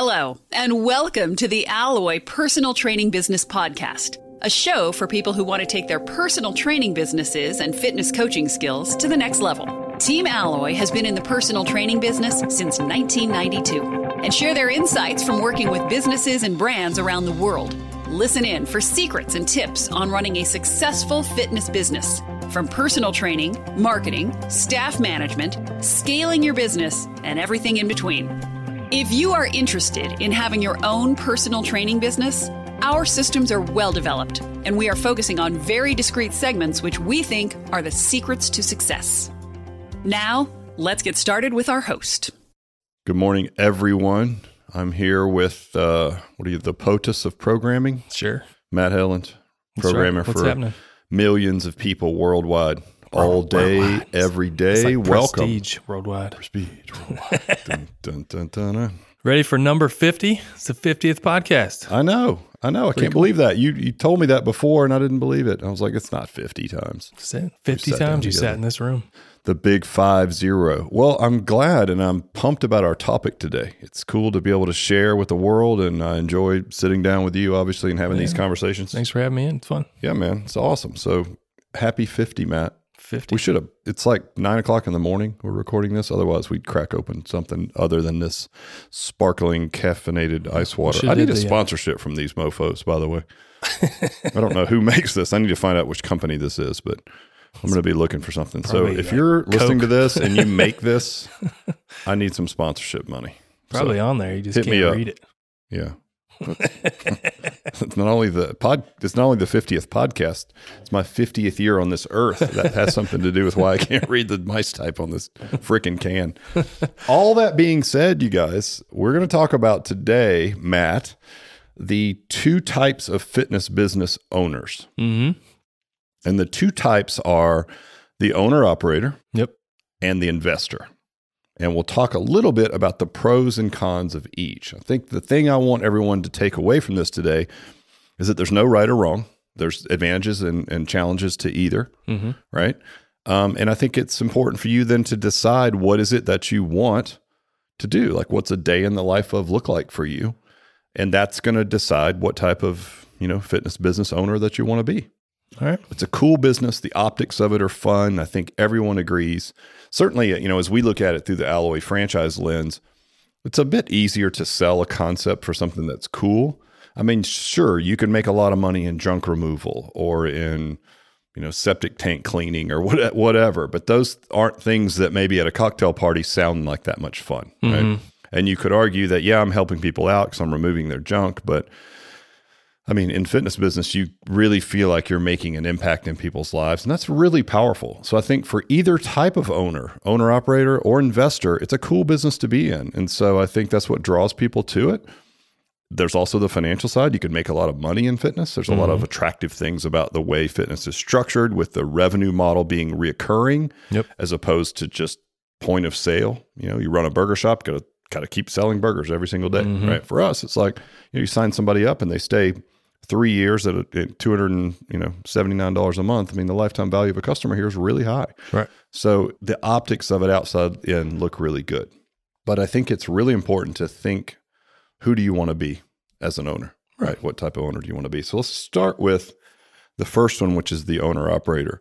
Hello, and welcome to the Alloy Personal Training Business Podcast, a show for people who want to take their personal training businesses and fitness coaching skills to the next level. Team Alloy has been in the personal training business since 1992 and share their insights from working with businesses and brands around the world. Listen in for secrets and tips on running a successful fitness business. From personal training, marketing, staff management, scaling your business, and everything in between. If you are interested in having your own personal training business, our systems are well developed, and we are focusing on very discrete segments which we think are the secrets to success. Now, let's get started with our host. Good morning, everyone. I'm here with uh, what are you, the POTUS of programming? Sure. Matt Helland, That's right. programmer for happening? millions of people worldwide, all day, Worldwide. every It's like Welcome. Prestige worldwide. Prestige. worldwide. dun, dun, dun, dun, dun. Ready for number 50? It's the 50th podcast. I know. I know. I can't believe that. You you told me that before and I didn't believe it. I was like, it's not 50 times. That's it. 50 times you sat in this room. The big five zero. Well, I'm glad and I'm pumped about our topic today. It's cool to be able to share with the world and I enjoy sitting down with you, obviously, and having these conversations. Thanks for having me in. It's fun. Yeah, man. It's awesome. So happy 50, Matt. 50. We should have. It's like nine o'clock in the morning. We're recording this. Otherwise, we'd crack open something other than this sparkling caffeinated ice water. I need a the, uh, sponsorship from these mofo's, by the way. I don't know who makes this. I need to find out which company this is, but I'm going to be looking for something. So if uh, you're listening to this and you make this, I need some sponsorship money. Probably So, on there. You just hit can't me up. read it. yeah. it's not only the pod it's not only the 50th podcast it's my 50th year on this earth that has something to do with why i can't read the mice type on this freaking can all that being said you guys we're going to talk about today matt the two types of fitness business owners Mm-hmm. and the two types are the owner operator Yep. and the investor. And we'll talk a little bit about the pros and cons of each. I think the thing I want everyone to take away from this today is that there's no right or wrong. There's advantages and, and challenges to either, Mm-hmm. right? Um, and I think it's important for you then to decide what is it that you want to do. Like, what's a day in the life of look like for you? And that's going to decide what type of you know fitness business owner that you want to be. All right. It's a cool business. The optics of it are fun. I think everyone agrees. Certainly, uh, you know, as we look at it through the Alloy franchise lens, it's a bit easier to sell a concept for something that's cool. I mean, sure, you can make a lot of money in junk removal or in, you know, septic tank cleaning or what, whatever, but those aren't things that maybe at a cocktail party sound like that much fun, right? Mm-hmm. And you could argue that, yeah, I'm helping people out because I'm removing their junk, but I mean, in fitness business, you really feel like you're making an impact in people's lives, and that's really powerful. So I think for either type of owner, owner operator or investor, it's a cool business to be in. And so I think that's what draws people to it. There's also the financial side. You can make a lot of money in fitness. There's a lot of mm-hmm. attractive things about the way fitness is structured with the revenue model being reoccurring Yep. as opposed to just point of sale. You know, you run a burger shop, got to got to keep selling burgers every single day, mm-hmm. right? For us, it's like you, know, you sign somebody up and they stay three years at, a, at two hundred and you know seventy nine dollars a month. I mean, the lifetime value of a customer here is really high. Right. So the optics of it outside in look really good, but I think it's really important to think who do you want to be as an owner, right? What type of owner do you want to be? So let's start with the first one, which is the owner operator,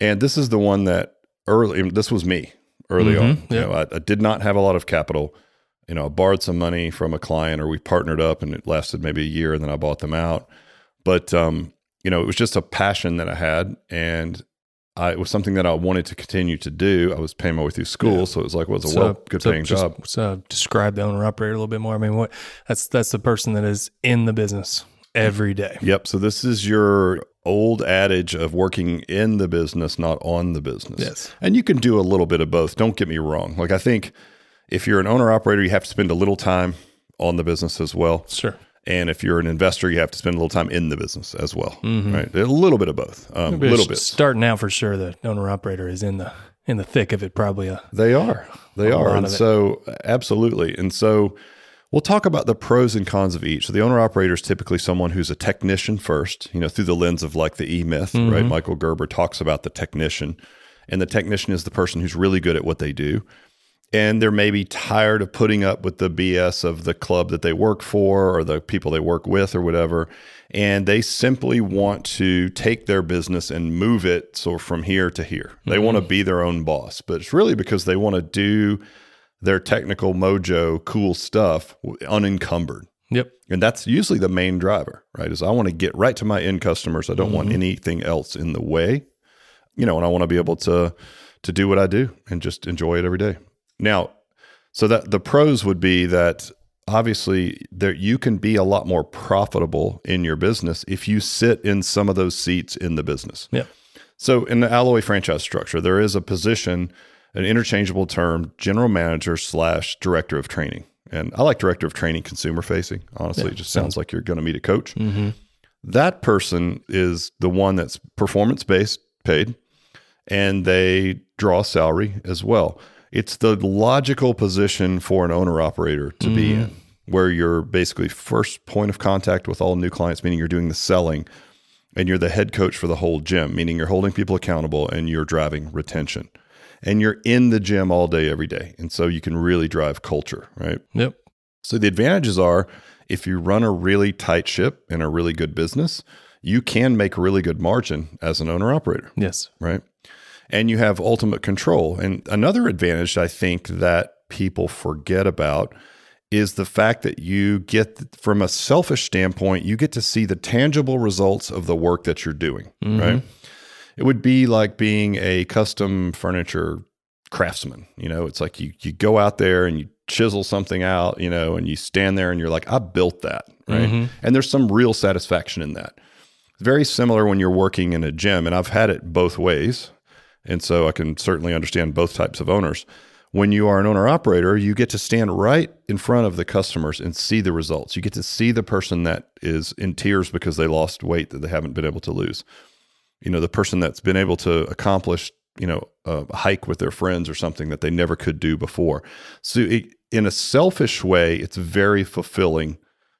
and this is the one that early. This was me early Mhm, on. You yeah. know, I, I did not have a lot of capital. You know, I borrowed some money from a client, or we partnered up, and it lasted maybe a year, and then I bought them out. But um, you know, it was just a passion that I had, and I, it was something that I wanted to continue to do. I was paying my way through school, so it was like, well, it's a well, good paying just, job. So describe the owner operator a little bit more. I mean, what that's that's the person that is in the business every day. Yep. So this is your old adage of working in the business, not on the business. Yes. And you can do a little bit of both. Don't get me wrong. Like I think if you're an owner operator, you have to spend a little time on the business as well. Sure. And if you're an investor, you have to spend a little time in the business as well. Right. A little bit of both. Um, a But little bit. Starting out for sure, the owner operator is in the in the thick of it. Probably a They are. They are. And it. so, absolutely. And so, we'll talk about the pros and cons of each. So, the owner operator is typically someone who's a technician first, you know, through the lens of like the E Myth, Mm-hmm. right? Michael Gerber talks about the technician. And the technician is the person who's really good at what they do. And they're maybe tired of putting up with the BS of the club that they work for or the people they work with or whatever. And they simply want to take their business and move it so from here to here. They mm-hmm. want to be their own boss, but it's really because they want to do their technical mojo cool stuff unencumbered. Yep. And that's usually the main driver, right? Is I want to get right to my end customers. I don't want mm-hmm. anything else in the way. You know, and I want to be able to to do what I do and just enjoy it every day. Now, so that the pros would be that obviously there you can be a lot more profitable in your business if you sit in some of those seats in the business. Yeah. So in the Alloy franchise structure, there is a position, an interchangeable term, general manager slash director of training. And I like director of training consumer facing. Honestly, Yeah, it just sounds like you're going to meet a coach. Mm-hmm. That person is the one that's performance based paid and they draw salary as well. It's the logical position for an owner operator to be mm-hmm. in, where you're basically first point of contact with all new clients, meaning you're doing the selling and you're the head coach for the whole gym, meaning you're holding people accountable and you're driving retention. And you're in the gym all day, every day. And so you can really drive culture, right? Yep. So the advantages are if you run a really tight ship and a really good business, you can make a really good margin as an owner operator, Yes. right? And you have ultimate control. And another advantage I think that people forget about is the fact that you get from a selfish standpoint, you get to see the tangible results of the work that you're doing, mm-hmm. right? It would be like being a custom furniture craftsman. You know, it's like you you go out there and you chisel something out, you know, and you stand there and you're like, I built that, right? Mm-hmm. And there's some real satisfaction in that. Very similar when you're working in a gym, and I've had it both ways. And so I can certainly understand both types of owners. When you are an owner operator, you get to stand right in front of the customers and see the results. You get to see the person that is in tears because they lost weight that they haven't been able to lose you know the person that's been able to accomplish you know a hike with their friends or something that they never could do before so it, in a selfish way it's very fulfilling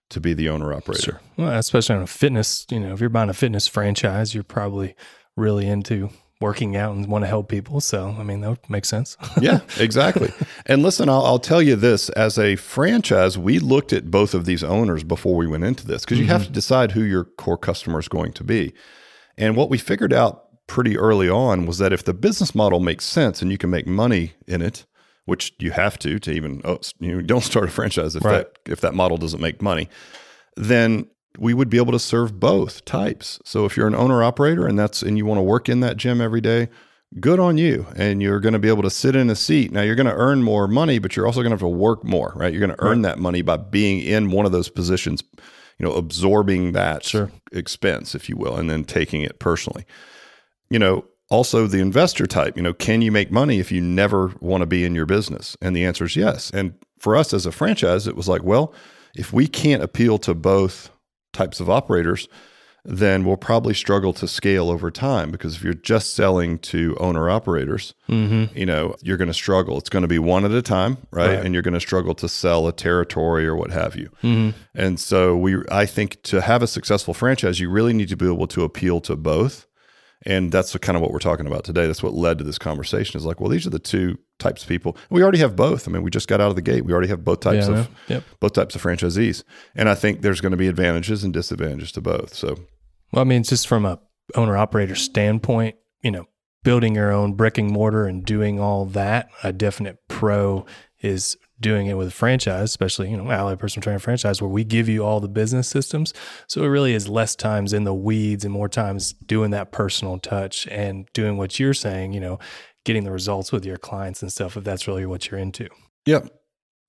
to be the owner operator Sure. Well, especially on a fitness, you know, if you're buying a fitness franchise, you're probably really into working out and want to help people. So, I mean, that would make sense. yeah exactly and listen I'll, I'll tell you this as a franchise we looked at both of these owners before we went into this because you have mm-hmm. to decide who your core customer is going to be and what we figured out pretty early on was that if the business model makes sense and you can make money in it which you have to to even oh, you know, don't start a franchise if Right. that if that model doesn't make money then we would be able to serve both types. So if you're an owner operator and that's and you want to work in that gym every day, good on you. And you're going to be able to sit in a seat. Now you're going to earn more money, but you're also going to have to work more, right? You're going to earn that money by being in one of those positions, you know, absorbing that Sure. expense, if you will, and then taking it personally. You know, also the investor type, you know, can you make money if you never want to be in your business? And the answer is yes. And for us as a franchise, it was like, well, if we can't appeal to both types of operators, then we'll probably struggle to scale over time because if you're just selling to owner operators, mm-hmm. you know, you're going to struggle. It's going to be one at a time, right? Right. And you're going to struggle to sell a territory or what have you. Mm-hmm. And so we I think to have a successful franchise, you really need to be able to appeal to both. And that's kind of what we're talking about today. That's what led to this conversation is like, well, these are the two types of people. We already have both. I mean, we just got out of the gate. We already have both types Yeah, of. Yep. both types of franchisees. And I think there's going to be advantages and disadvantages to both. So Well, I mean, just from a owner operator standpoint, you know, building your own brick and mortar and doing all that, a definite pro is doing it with a franchise, especially, you know, Alloy Personal Training franchise, where we give you all the business systems. So it really is less times in the weeds and more times doing that personal touch and doing what you're saying, you know, getting the results with your clients and stuff, if that's really what you're into. Yeah,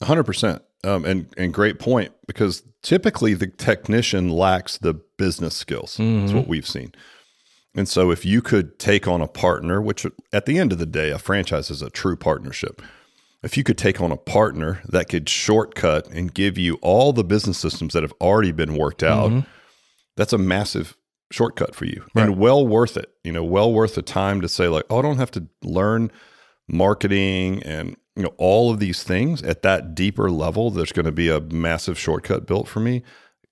hundred percent. Um, and and great point because typically the technician lacks the business skills. That's what we've seen. And so if you could take on a partner, which at the end of the day, a franchise is a true partnership. If you could take on a partner that could shortcut and give you all the business systems that have already been worked out, that's a massive shortcut for you and well worth it. You know, well worth the time to say like, oh, I don't have to learn marketing and you know all of these things at that deeper level. There's going to be a massive shortcut built for me.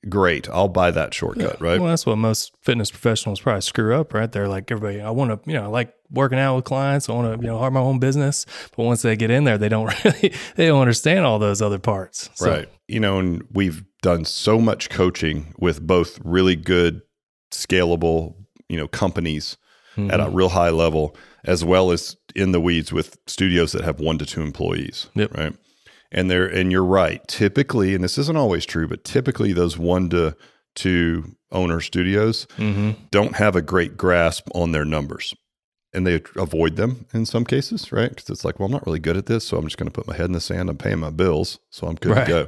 great. I'll buy that shortcut, right? Well, that's what most fitness professionals probably screw up, right? They're like, everybody, I want to, you know, I like working out with clients. I want to, you know, have my own business. But once they get in there, they don't really, they don't understand all those other parts. So, Right. You know, and we've done so much coaching with both really good, scalable, you know, companies at a mm-hmm. real high level, as well as in the weeds with studios that have one to two employees. Yep. Right. And they're and you're right. Typically, and this isn't always true, but typically those one to two owner studios mm-hmm. don't have a great grasp on their numbers. And they avoid them in some cases, right? Because it's like, well, I'm not really good at this, so I'm just going to put my head in the sand. I'm paying my bills, so I'm good Right. to go.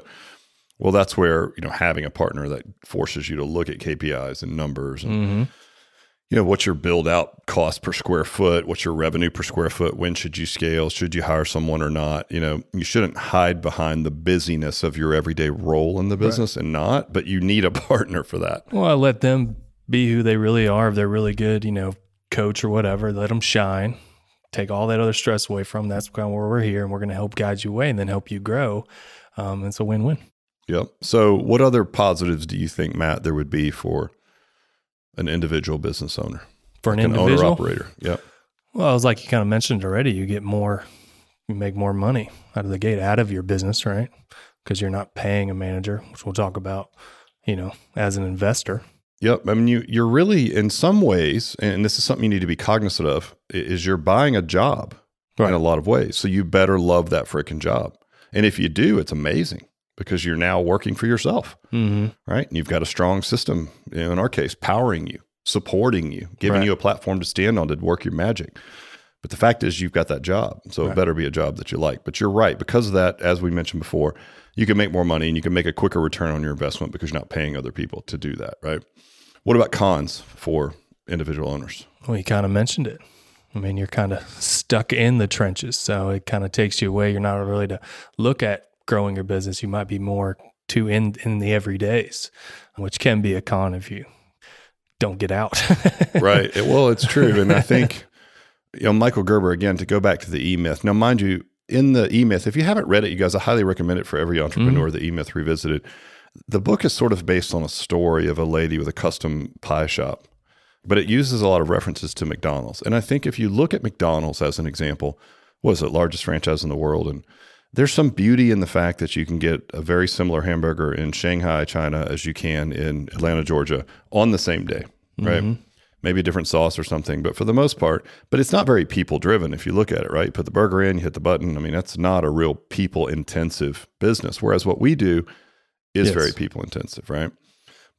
Well, that's where you know having a partner that forces you to look at KPIs and numbers, and Mm-hmm. you know what's your build out cost per square foot, what's your revenue per square foot, when should you scale, should you hire someone or not? You know, you shouldn't hide behind the busyness of your everyday role in the business and not, but you need a partner for that. Well, I let them be who they really are. If they're really good, you know, coach or whatever, let them shine. Take all that other stress away from. 'em. That's kind of where we're here, and we're going to help guide you away, and then help you grow. Um, it's a win-win. Yep. So, what other positives do you think, Matt, there would be for an individual business owner, For an an owner individual, operator? Yep. well, it's like you kind of mentioned already. You get more, you make more money out of the gate, out of your business, right? Because you're not paying a manager, which we'll talk about. You know, as an investor, Yep. I mean, you you're really in some ways, and this is something you need to be cognizant of, is you're buying a job in a lot of ways. So you better love that freaking job. And if you do, it's amazing because you're now working for yourself, mm-hmm. right? And you've got a strong system, you know, in our case, powering you, supporting you, giving Right. you a platform to stand on to work your magic. But the fact is, you've got that job. So it better be a job that you like. But you're right. Because of that, as we mentioned before, you can make more money and you can make a quicker return on your investment because you're not paying other people to do that, right? What about cons for individual owners? Well, you kind of mentioned it. I mean, you're kind of stuck in the trenches. So it kind of takes you away. You're not really to look at growing your business. You might be more to in, in the everydays, which can be a con if you don't get out. right. Well, it's true. And I think, you know, Michael Gerber, again, to go back to the E Myth. Now, mind you, in the E Myth, if you haven't read it, you guys, I highly recommend it for every entrepreneur, mm-hmm. the E Myth Revisited. The book is sort of based on a story of a lady with a custom pie shop, but it uses a lot of references to McDonald's. And I think if you look at McDonald's as an example, what is it, largest franchise in the world? And there's some beauty in the fact that you can get a very similar hamburger in Shanghai, China, as you can in Atlanta, Georgia on the same day, right? Mm-hmm. Maybe a different sauce or something, but for the most part, but it's not very people driven if you look at it, right? You put the burger in, you hit the button. I mean, that's not a real people intensive business. Whereas what we do is Yes. very people intensive, right?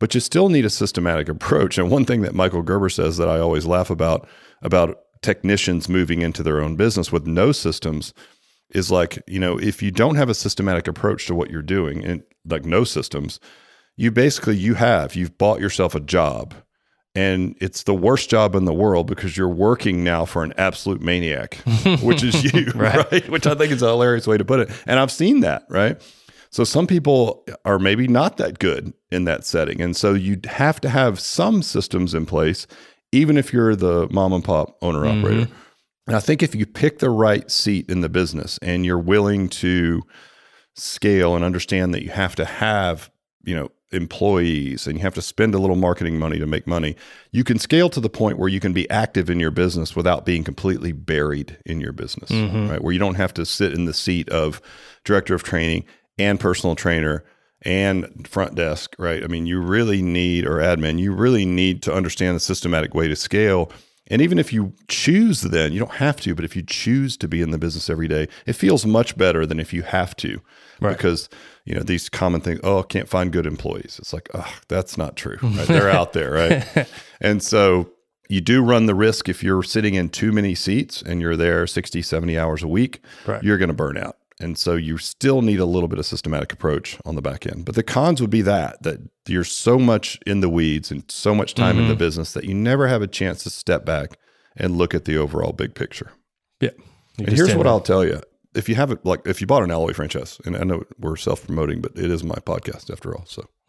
But you still need a systematic approach. And one thing that Michael Gerber says that I always laugh about about technicians moving into their own business with no systems is like, you know, if you don't have a systematic approach to what you're doing and like no systems, you basically you have you've bought yourself a job and it's the worst job in the world because you're working now for an absolute maniac, which is you, right. Which I think is a hilarious way to put it. And I've seen that, right? So some people are maybe not that good in that setting. And so you have to have some systems in place, even if you're the mom and pop owner operator. Mm-hmm. And I think if you pick the right seat in the business and you're willing to scale and understand that you have to have, you know, employees and you have to spend a little marketing money to make money, you can scale to the point where you can be active in your business without being completely buried in your business, mm-hmm. right? Where you don't have to sit in the seat of director of training and personal trainer and front desk, right? I mean, you really need, or admin, you really need to understand the systematic way to scale. And even if you choose, then you don't have to, but if you choose to be in the business every day, it feels much better than if you have to. Right. Because, you know, these common things, oh, I can't find good employees. It's like, oh, that's not true. Right? They're out there, right? and so you do run the risk if you're sitting in too many seats and you're there 60, 70 hours a week, Right. you're going to burn out. And so you still need a little bit of systematic approach on the back end. But the cons would be that that you're so much in the weeds and so much time in the business that you never have a chance to step back and look at the overall big picture. yeah. And here's what I'll tell you. If you haven't like if you bought an alloy franchise, and I know we're self promoting, but it is my podcast after all. So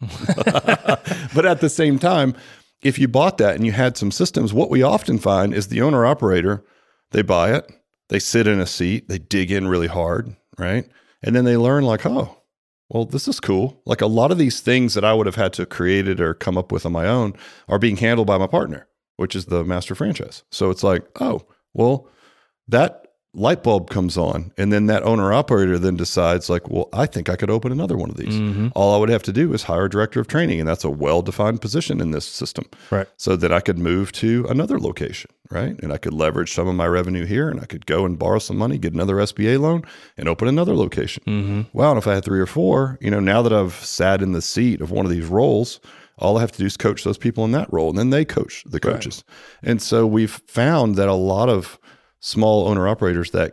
but at the same time, if you bought that and you had some systems, what we often find is the owner operator, they buy it, they sit in a seat, they dig in really hard, right? And then they learn like, oh, well, this is cool. Like a lot of these things that I would have had to create it or come up with on my own are being handled by my partner, which is the master franchise. So it's like, oh, well, that light bulb comes on and then that owner operator then decides like well i think i could open another one of these Mm-hmm. all i would have to do is hire a director of training and that's a well-defined position in this system Right. so that i could move to another location right and i could leverage some of my revenue here and i could go and borrow some money get another sba loan and open another location Mm-hmm. wow and if i had three or four you know now that i've sat in the seat of one of these roles all i have to do is coach those people in that role and then they coach the coaches and so we've found that a lot of small owner operators that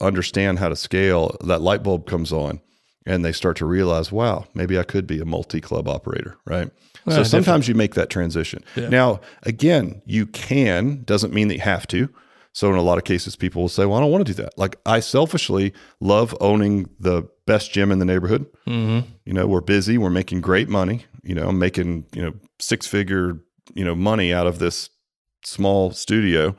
understand how to scale that light bulb comes on and they start to realize wow maybe i could be a multi-club operator right? Well, so sometimes you make that transition. Yeah. now again you can doesn't mean that you have to. So in a lot of cases people will say well i don't want to do that. Like i selfishly love owning the best gym in the neighborhood. Mm-hmm. you know we're busy we're making great money you know i'm making you know six figure you know money out of this small studio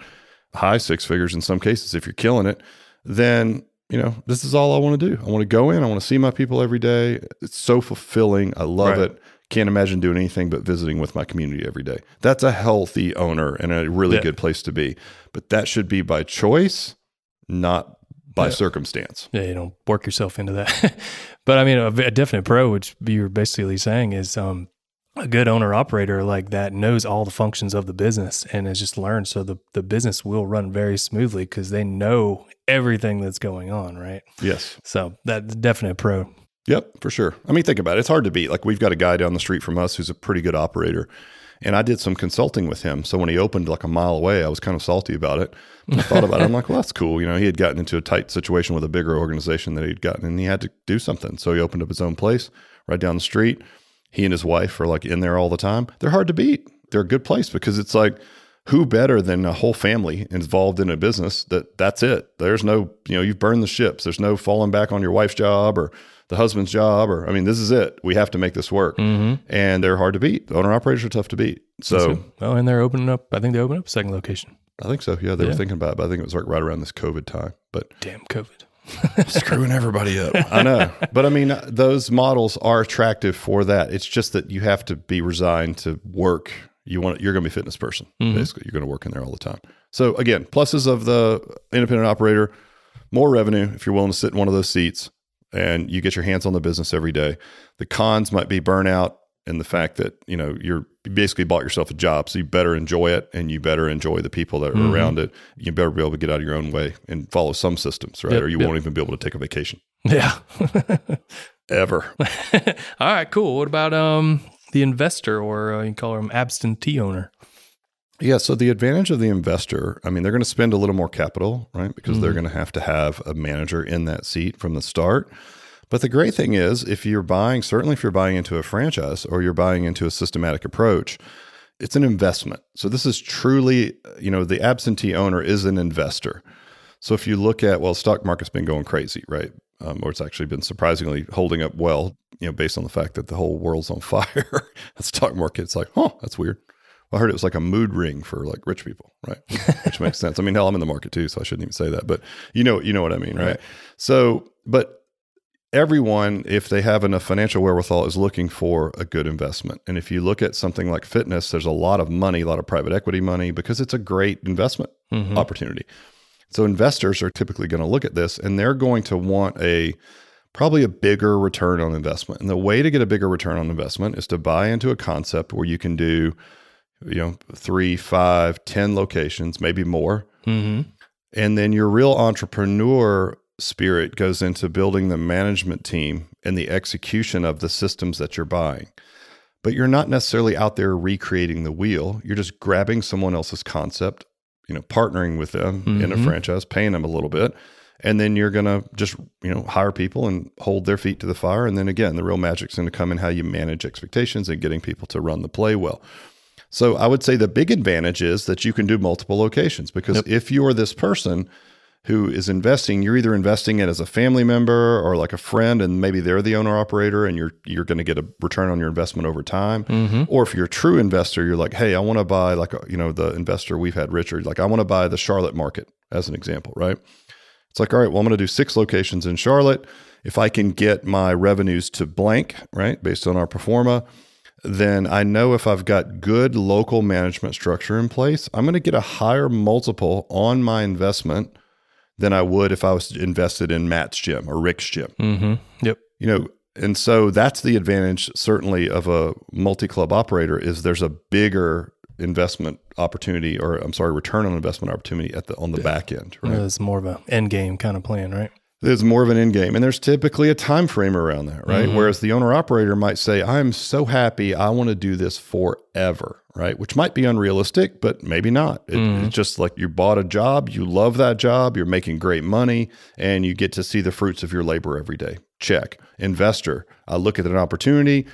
high six figures in some cases if you're killing it then you know this is all i want to do i want to go in i want to see my people every day it's so fulfilling i love Right. it can't imagine doing anything but visiting with my community every day that's a healthy owner and a really Yeah. good place to be but that should be by choice not by Yeah. circumstance Yeah, you don't work yourself into that. but I mean, a, a definite pro, which you're basically saying is um, a good owner operator like that knows all the functions of the business and has just learned. So the, the business will run very smoothly because they know everything that's going on, right? yes So that's definite pro. Yep, for sure. I mean, think about it. It's hard to beat. Like we've got a guy down the street from us who's a pretty good operator. And I did some consulting with him. So when he opened like a mile away, I was kind of salty about it. I thought about it. I'm like, well, that's cool. You know, he had gotten into a tight situation with a bigger organization that he'd gotten and he had to do something. So he opened up his own place right down the street. He and his wife are like in there all the time. They're hard to beat. They're a good place because it's like, who better than a whole family involved in a business that that's it there's no you know you've burned the ships there's no falling back on your wife's job or the husband's job or i mean this is it we have to make this work Mm-hmm. and they're hard to beat The owner operators are tough to beat so oh, and they're opening up, I think they opened up a second location. i think so yeah they were thinking about it but i think it was like right around this covid time but Damn COVID. screwing everybody up. I know. But I mean, those models are attractive for that. It's just that you have to be resigned to work. You want you're going to be a fitness person. Mhm. Basically, you're going to work in there all the time. So again, pluses of the independent operator, more revenue if you're willing to sit in one of those seats and you get your hands on the business every day. The cons might be burnout and the fact that, you know, you're you basically bought yourself a job, so you better enjoy it and you better enjoy the people that are Mhm. around it. You better be able to get out of your own way and follow some systems, right? Yep, or you yep. won't even be able to take a vacation Yeah. ever. All right, cool. What about um the investor or uh, you can call him absentee owner? Yeah. So the advantage of the investor, I mean, they're going to spend a little more capital, right? Because they're going to have to have a manager in that seat from the start. But the great thing is, if you're buying, certainly if you're buying into a franchise or you're buying into a systematic approach, it's an investment. So this is truly, you know, the absentee owner is an investor. So if you look at, well, stock market's been going crazy, right? Um, or it's actually been surprisingly holding up well, you know, based on the fact that the whole world's on fire. the stock market's like, oh, that's weird. I heard it was like a mood ring for like rich people, right? Which makes sense. I mean, hell, I'm in the market too, so I shouldn't even say that. But you know, you know what I mean, right? Right. So, but everyone, if they have enough financial wherewithal, is looking for a good investment. And if you look at something like fitness, there's a lot of money, a lot of private equity money, because it's a great investment Mhm. opportunity. So investors are typically going to look at this and they're going to want a probably a bigger return on investment. And the way to get a bigger return on investment is to buy into a concept where you can do, you know, three, five, ten locations, maybe more. Mhm. And then your real entrepreneur spirit goes into building the management team and the execution of the systems that you're buying. But you're not necessarily out there recreating the wheel. You're just grabbing someone else's concept, you know, partnering with them in a Mhm. franchise, paying them a little bit. And then you're going to just, you know, hire people and hold their feet to the fire. And then again, the real magic's going to come in how you manage expectations and getting people to run the play well. So I would say the big advantage is that you can do multiple locations because Yep. if you're this person who is investing, you're either investing it as a family member or like a friend, and maybe they're the owner operator, and you're you're going to get a return on your investment over time. Mhm. Or if you're a true investor, you're like, hey, I want to buy like a, you know the investor we've had, Richard. Like I want to buy the Charlotte market as an example, right? It's like, all right, well, I'm going to do six locations in Charlotte. If I can get my revenues to blank, right, based on our pro forma, then I know if I've got good local management structure in place, I'm going to get a higher multiple on my investment than I would if I was invested in Matt's gym or Rick's gym. Mm-hmm. Yep. You know, and so that's the advantage certainly of a multi-club operator is there's a bigger investment opportunity or I'm sorry, return on investment opportunity at the on the back end, right? It's more of a end game kind of plan, right? There's more of an end game, and there's typically a time frame around that, right? Mm-hmm. Whereas the owner operator might say, "I'm so happy, I want to do this forever," right? Which might be unrealistic, but maybe not. It, It's mm-hmm. just like you bought a job, you love that job, you're making great money, and you get to see the fruits of your labor every day. Check. Investor, I look at an opportunity.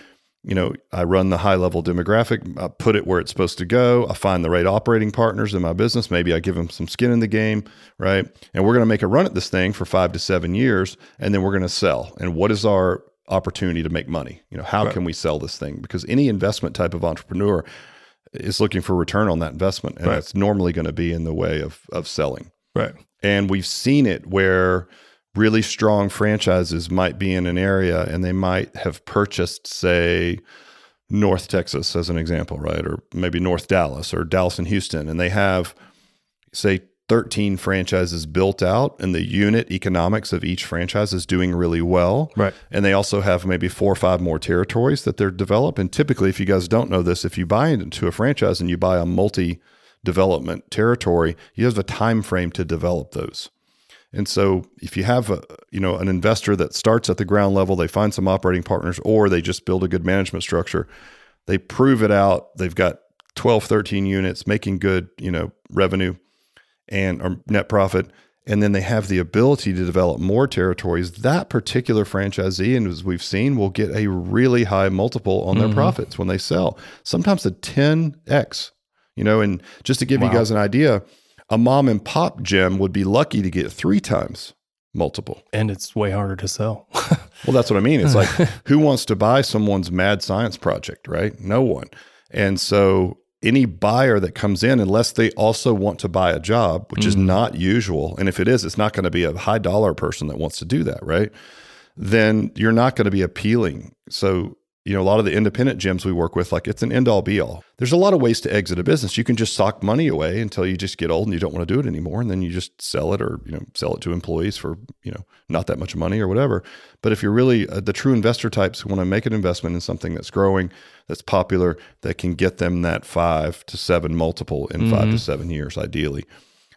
You know, I run the high level demographic, I put it where it's supposed to go. I find the right operating partners in my business. Maybe I give them some skin in the game, right? And we're going to make a run at this thing for five to seven years, and then we're going to sell. And what is our opportunity to make money? You know, how can we sell this thing? Because any investment type of entrepreneur is looking for return on that investment, and Right. that's normally going to be in the way of of selling. Right. And we've seen it where really strong franchises might be in an area and they might have purchased, say, North Texas as an example, right? Or maybe North Dallas or Dallas and Houston. And they have, say, 13 franchises built out, and the unit economics of each franchise is doing really well. Right. And they also have maybe four or five more territories that they're developed. And typically, if you guys don't know this, if you buy into a franchise and you buy a multi development territory, you have a time frame to develop those. And so if you have a you know an investor that starts at the ground level, they find some operating partners or they just build a good management structure, they prove it out, they've got 12 13 units making good, you know, revenue and or net profit. And then they have the ability to develop more territories. That particular franchisee and as we've seen will get a really high multiple on their mm-hmm. profits when they sell. Sometimes a 10x you know and just to give you guys an idea a mom and pop gym would be lucky to get three times multiple And it's way harder to sell. well, that's what I mean. It's like who wants to buy someone's mad science project, right? No one. And so any buyer that comes in, unless they also want to buy a job, which is mm-hmm. not usual, and if it is, it's not going to be a high dollar person that wants to do that, right? Then you're not going to be appealing. So, you know, a lot of the independent gyms we work with, like it's an end all be all. There's a lot of ways to exit a business. You can just sock money away until you just get old and you don't want to do it anymore. And then you just sell it or, you know, sell it to employees for, you know, not that much money or whatever. But if you're really uh, the true investor types who want to make an investment in something that's growing, that's popular, that can get them that five to seven multiple in five to seven years, ideally.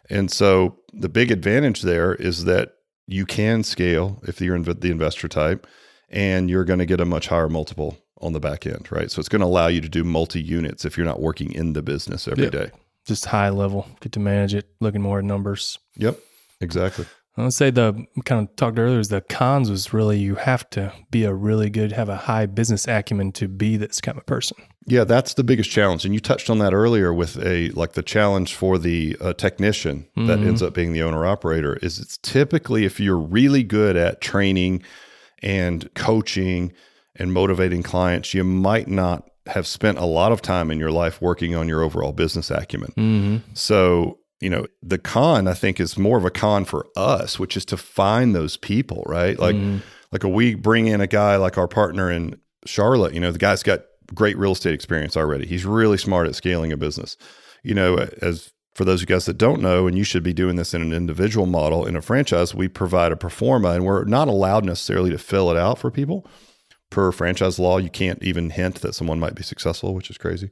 And so the big advantage there is that you can scale if you're the investor type and you're going to get a much higher multiple on the back end, right? So it's going to allow you to do multi units if you're not working in the business every Yeah. day. Just high level, get to manage it, looking more at numbers. Yep, exactly. I would say the kind of talked earlier is the cons was really you have to be a really good, have a high business acumen to be this kind of person. Yeah, that's the biggest challenge, and you touched on that earlier with a like the challenge for the uh, technician that ends up being the owner operator is it's typically if you're really good at training and coaching and motivating clients, you might not have spent a lot of time in your life working on your overall business acumen. Mm-hmm. So, you know, the con I think is more of a con for us, which is to find those people, right? Like mm-hmm. like a, we bring in a guy like our partner in Charlotte, you know, the guy's got great real estate experience already. He's really smart at scaling a business. You know, as for those of you guys that don't know, and you should be doing this in an individual model in a franchise, we provide a pro forma and we're not allowed necessarily to fill it out for people. Per franchise law, you can't even hint that someone might be successful, which is crazy.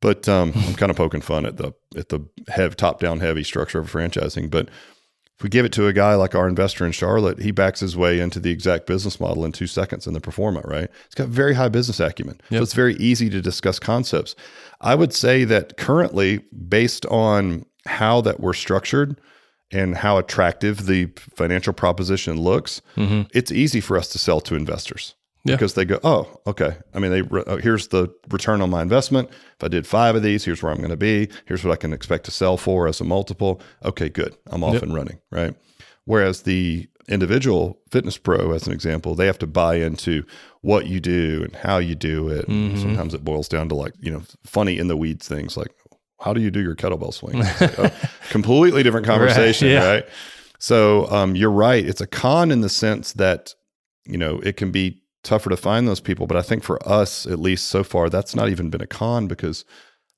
But um, I'm kind of poking fun at the at the top down heavy structure of franchising. But if we give it to a guy like our investor in Charlotte, he backs his way into the exact business model in two seconds in the pro forma, right? He's got very high business acumen. So it's very easy to discuss concepts. I would say that currently, based on how that we're structured and how attractive the financial proposition looks, mm-hmm. it's easy for us to sell to investors. Yeah. Because they go, oh, okay. I mean, they re- oh, here's the return on my investment. If I did five of these, here's where I'm going to be. Here's what I can expect to sell for as a multiple. Okay, good. I'm off and running, right? Whereas the individual fitness pro, as an example, they have to buy into what you do and how you do it. And Sometimes it boils down to like, you know, funny in the weeds things like, how do you do your kettlebell swing? It's like, oh, completely different conversation, yeah. right? So um, you're right. It's a con in the sense that, you know, it can be tougher to find those people. But I think for us, at least so far, that's not even been a con because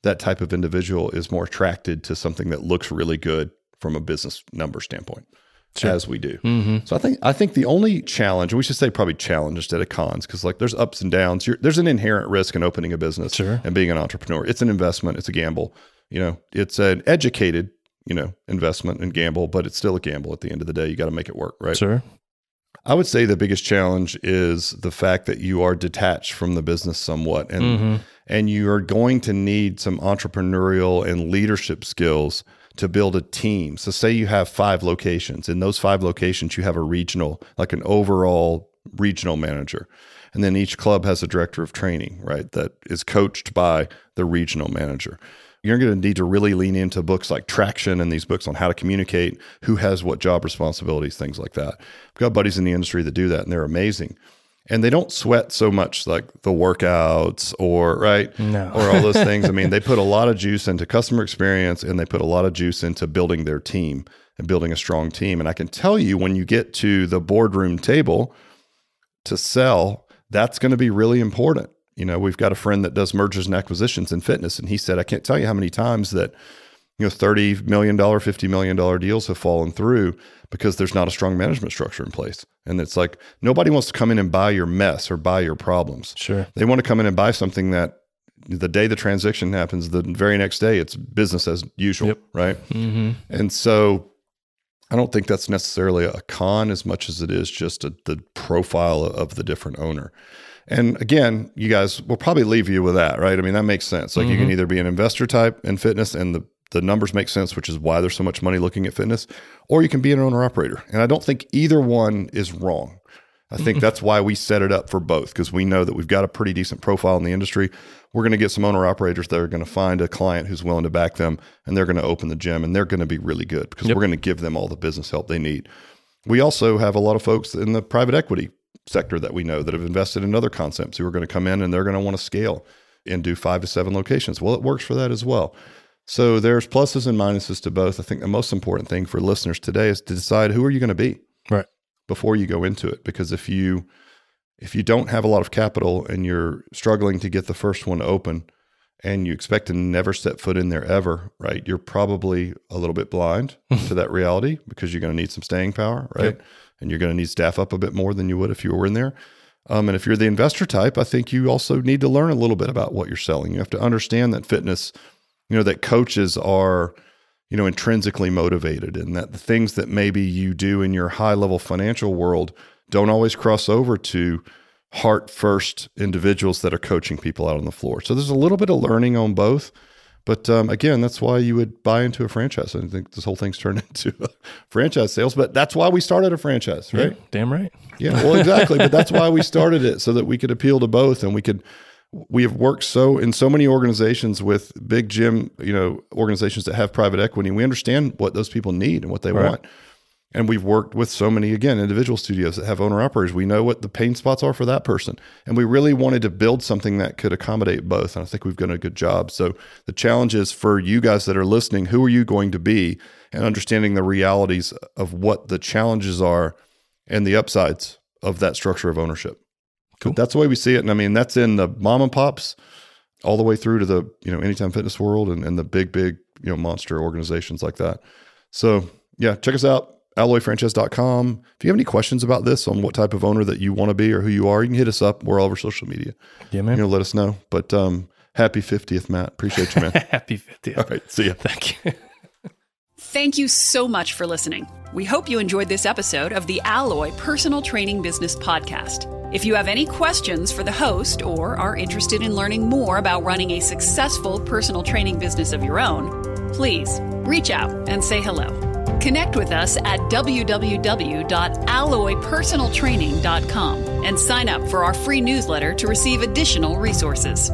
that type of individual is more attracted to something that looks really good from a business number standpoint. Sure. As we do, mm-hmm. so I think I think the only challenge we should say probably challenge instead of cons because like there's ups and downs. You're, there's an inherent risk in opening a business sure. and being an entrepreneur. It's an investment. It's a gamble. You know, it's an educated you know investment and gamble, but it's still a gamble. At the end of the day, you got to make it work, right? Sure. I would say the biggest challenge is the fact that you are detached from the business somewhat and mm-hmm. and you are going to need some entrepreneurial and leadership skills to build a team. So say you have 5 locations. In those 5 locations you have a regional like an overall regional manager. And then each club has a director of training, right? That is coached by the regional manager you're going to need to really lean into books like Traction and these books on how to communicate, who has what job responsibilities, things like that. I've got buddies in the industry that do that and they're amazing. And they don't sweat so much like the workouts or right no. or all those things. I mean, they put a lot of juice into customer experience and they put a lot of juice into building their team and building a strong team. And I can tell you when you get to the boardroom table to sell, that's going to be really important you know, we've got a friend that does mergers and acquisitions in fitness, and he said, I can't tell you how many times that, you know, $30 million, $50 million deals have fallen through because there's not a strong management structure in place. And it's like nobody wants to come in and buy your mess or buy your problems. Sure. They want to come in and buy something that the day the transaction happens, the very next day, it's business as usual, yep. right? Mm-hmm. And so I don't think that's necessarily a con as much as it is just a, the profile of the different owner. And again, you guys will probably leave you with that, right? I mean, that makes sense. Like mm-hmm. you can mm-hmm. either be an investor type in fitness and the the numbers make sense, which is why there's so much money looking at fitness, or you can be an owner operator. And I don't think either one is wrong. I think mm-hmm. that's why we set it up for both because we know that we've got a pretty decent profile in the industry. We're going to get some owner operators that are going to find a client who's willing to back them and they're going to open the gym and they're going to be really good because yep. we're going to give them all the business help they need. We also have a lot of folks in the private equity sector that we know that have invested in other concepts who are going to come in and they're going to want to scale and do five to seven locations. Well, it works for that as well. So there's pluses and minuses to both. I think the most important thing for listeners today is to decide who are you going to be right before you go into it because if you if you don't have a lot of capital and you're struggling to get the first one open and you expect to never set foot in there ever, right? You're probably a little bit blind to that reality because you're going to need some staying power, right? Yep and you're going to need staff up a bit more than you would if you were in there. Um, and if you're the investor type, I think you also need to learn a little bit about what you're selling. You have to understand that fitness, you know, that coaches are, you know, intrinsically motivated and that the things that maybe you do in your high level financial world don't always cross over to heart first individuals that are coaching people out on the floor. So there's a little bit of learning on both. But um, again, that's why you would buy into a franchise. I think this whole thing's turned into franchise sales, but that's why we started a franchise, right? Yeah, damn right. Yeah, well, exactly. but that's why we started it so that we could appeal to both, and we could. We have worked so in so many organizations with big gym, you know, organizations that have private equity. We understand what those people need and what they right. want. And we've worked with so many, again, individual studios that have owner operators. We know what the pain spots are for that person. And we really wanted to build something that could accommodate both. And I think we've done a good job. So the challenge is for you guys that are listening who are you going to be and understanding the realities of what the challenges are and the upsides of that structure of ownership. Cool. But that's the way we see it. And I mean, that's in the mom and pops all the way through to the, you know, anytime fitness world and, and the big, big, you know, monster organizations like that. So yeah, check us out alloyfranchise.com. If you have any questions about this on what type of owner that you want to be or who you are, you can hit us up. We're all over social media. Yeah, man. You know, let us know. But um, happy 50th, Matt. Appreciate you, man. happy 50th. All right. See ya. Thank you. Thank you so much for listening. We hope you enjoyed this episode of the Alloy Personal Training Business Podcast. If you have any questions for the host or are interested in learning more about running a successful personal training business of your own, please reach out and say hello. Connect with us at www.alloypersonaltraining.com and sign up for our free newsletter to receive additional resources.